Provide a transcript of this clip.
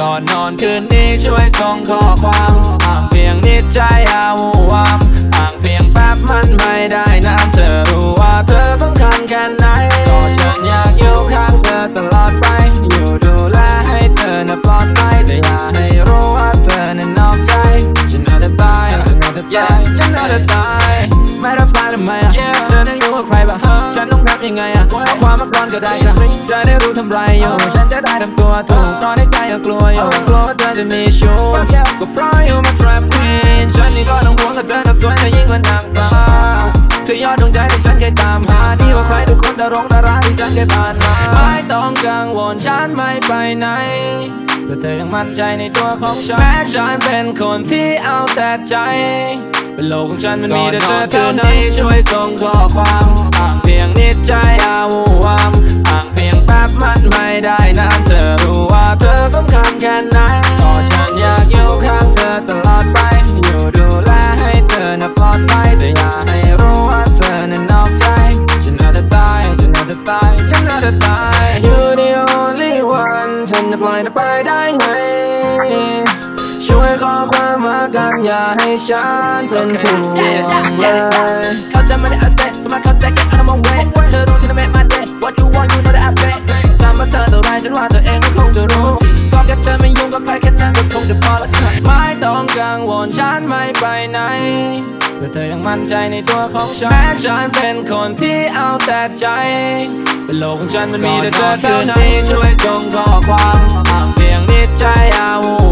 ก่อนนอนคืนนี้ช่วยส่งข้อความอ่างเพียงนิดใจเอาวางอ่างเพียงแป๊บมันไม่ได้นะเธอรู้ว่าเธอสำคัญแค่ไหนก็ฉันอยากอยู่ข้างเธอตลอดไป อยู่ดูแลให้เธอน่ะปลอดภัยแต่อย่าให้รู้ว่าเธอนั้นอกใจ ฉันน่าจะตายฉันน่าจะตายฉันน่าจะตายไม่รับสายทำไมอะเธอนั้อยู่กับใครบ้าง วามมาก่อนก็ได้นะจะได้รู้ทำไรอยู่ฉันจะได้ทำตัวถูกตอนในใจก็กลัวอยู่กลัวว่าเธอจะมีชู้ก็เพราะอยู่มา trap queen ฉันนี่ก็ต้องห่วงกับเธอนะสวยแต่ยิ่งกว่านางฟ้าคือยอดดวงใจที่ฉันเคยตามหาดีกว่าใครทุกคนดารงดาราที่ฉันเคยผ่านมาไม่ต้องกังวลฉันไม่ไปไหนแต่เธอยังมั่นใจในตัวของฉันแม้ฉันเป็นคนที่เอาแต่ใจ เป็นโลกของฉันมันมีแต่เธอเท่านั้นที่ช่วยส่งข้อความห่างเพียงนิดใจอาวูวามห่างเพียงแป๊บมันไม่ได้นานเธอรู้ว่าเธอสำคัญแค่ไหนก็ฉันอยากอยู่ข้างเธอตลอดไป อยู่ดูแลให้เธอน่ะปลอดภัยแต่อย่าให้รู้ว่าเธอนั้นนอกใจฉันน่าจะตายฉันน่าจะตายฉันน่าจะตาย You're the only one ฉันจะปล่อยเธอไปได้ไง กันอย่าให้ฉันเป็นห่วงเลยเขาจะไม่ได้อาเซ็ตทำไมเขาใจ get out of my way เธอรู้ที่จะ make my day what you want you know that I bet ตามมาเธอเท่าไรฉันว่าเธอเองก็คงจะรู้ก็แค่เธอไม่ยุ่งกับใครแค่นั้นก็คงจะพอละค่ะไม่ต้องกังวลฉันไม่ไปไหนแต่เธอยังมั่นใจในตัวของฉันแม้ฉันเป็นคนที่เอาแต่ใจเป็นโลกของฉันมันมีแต่เธอเท่านั้นที่ช่วยส่งข้อความห่างเพียงนิดใจอาวู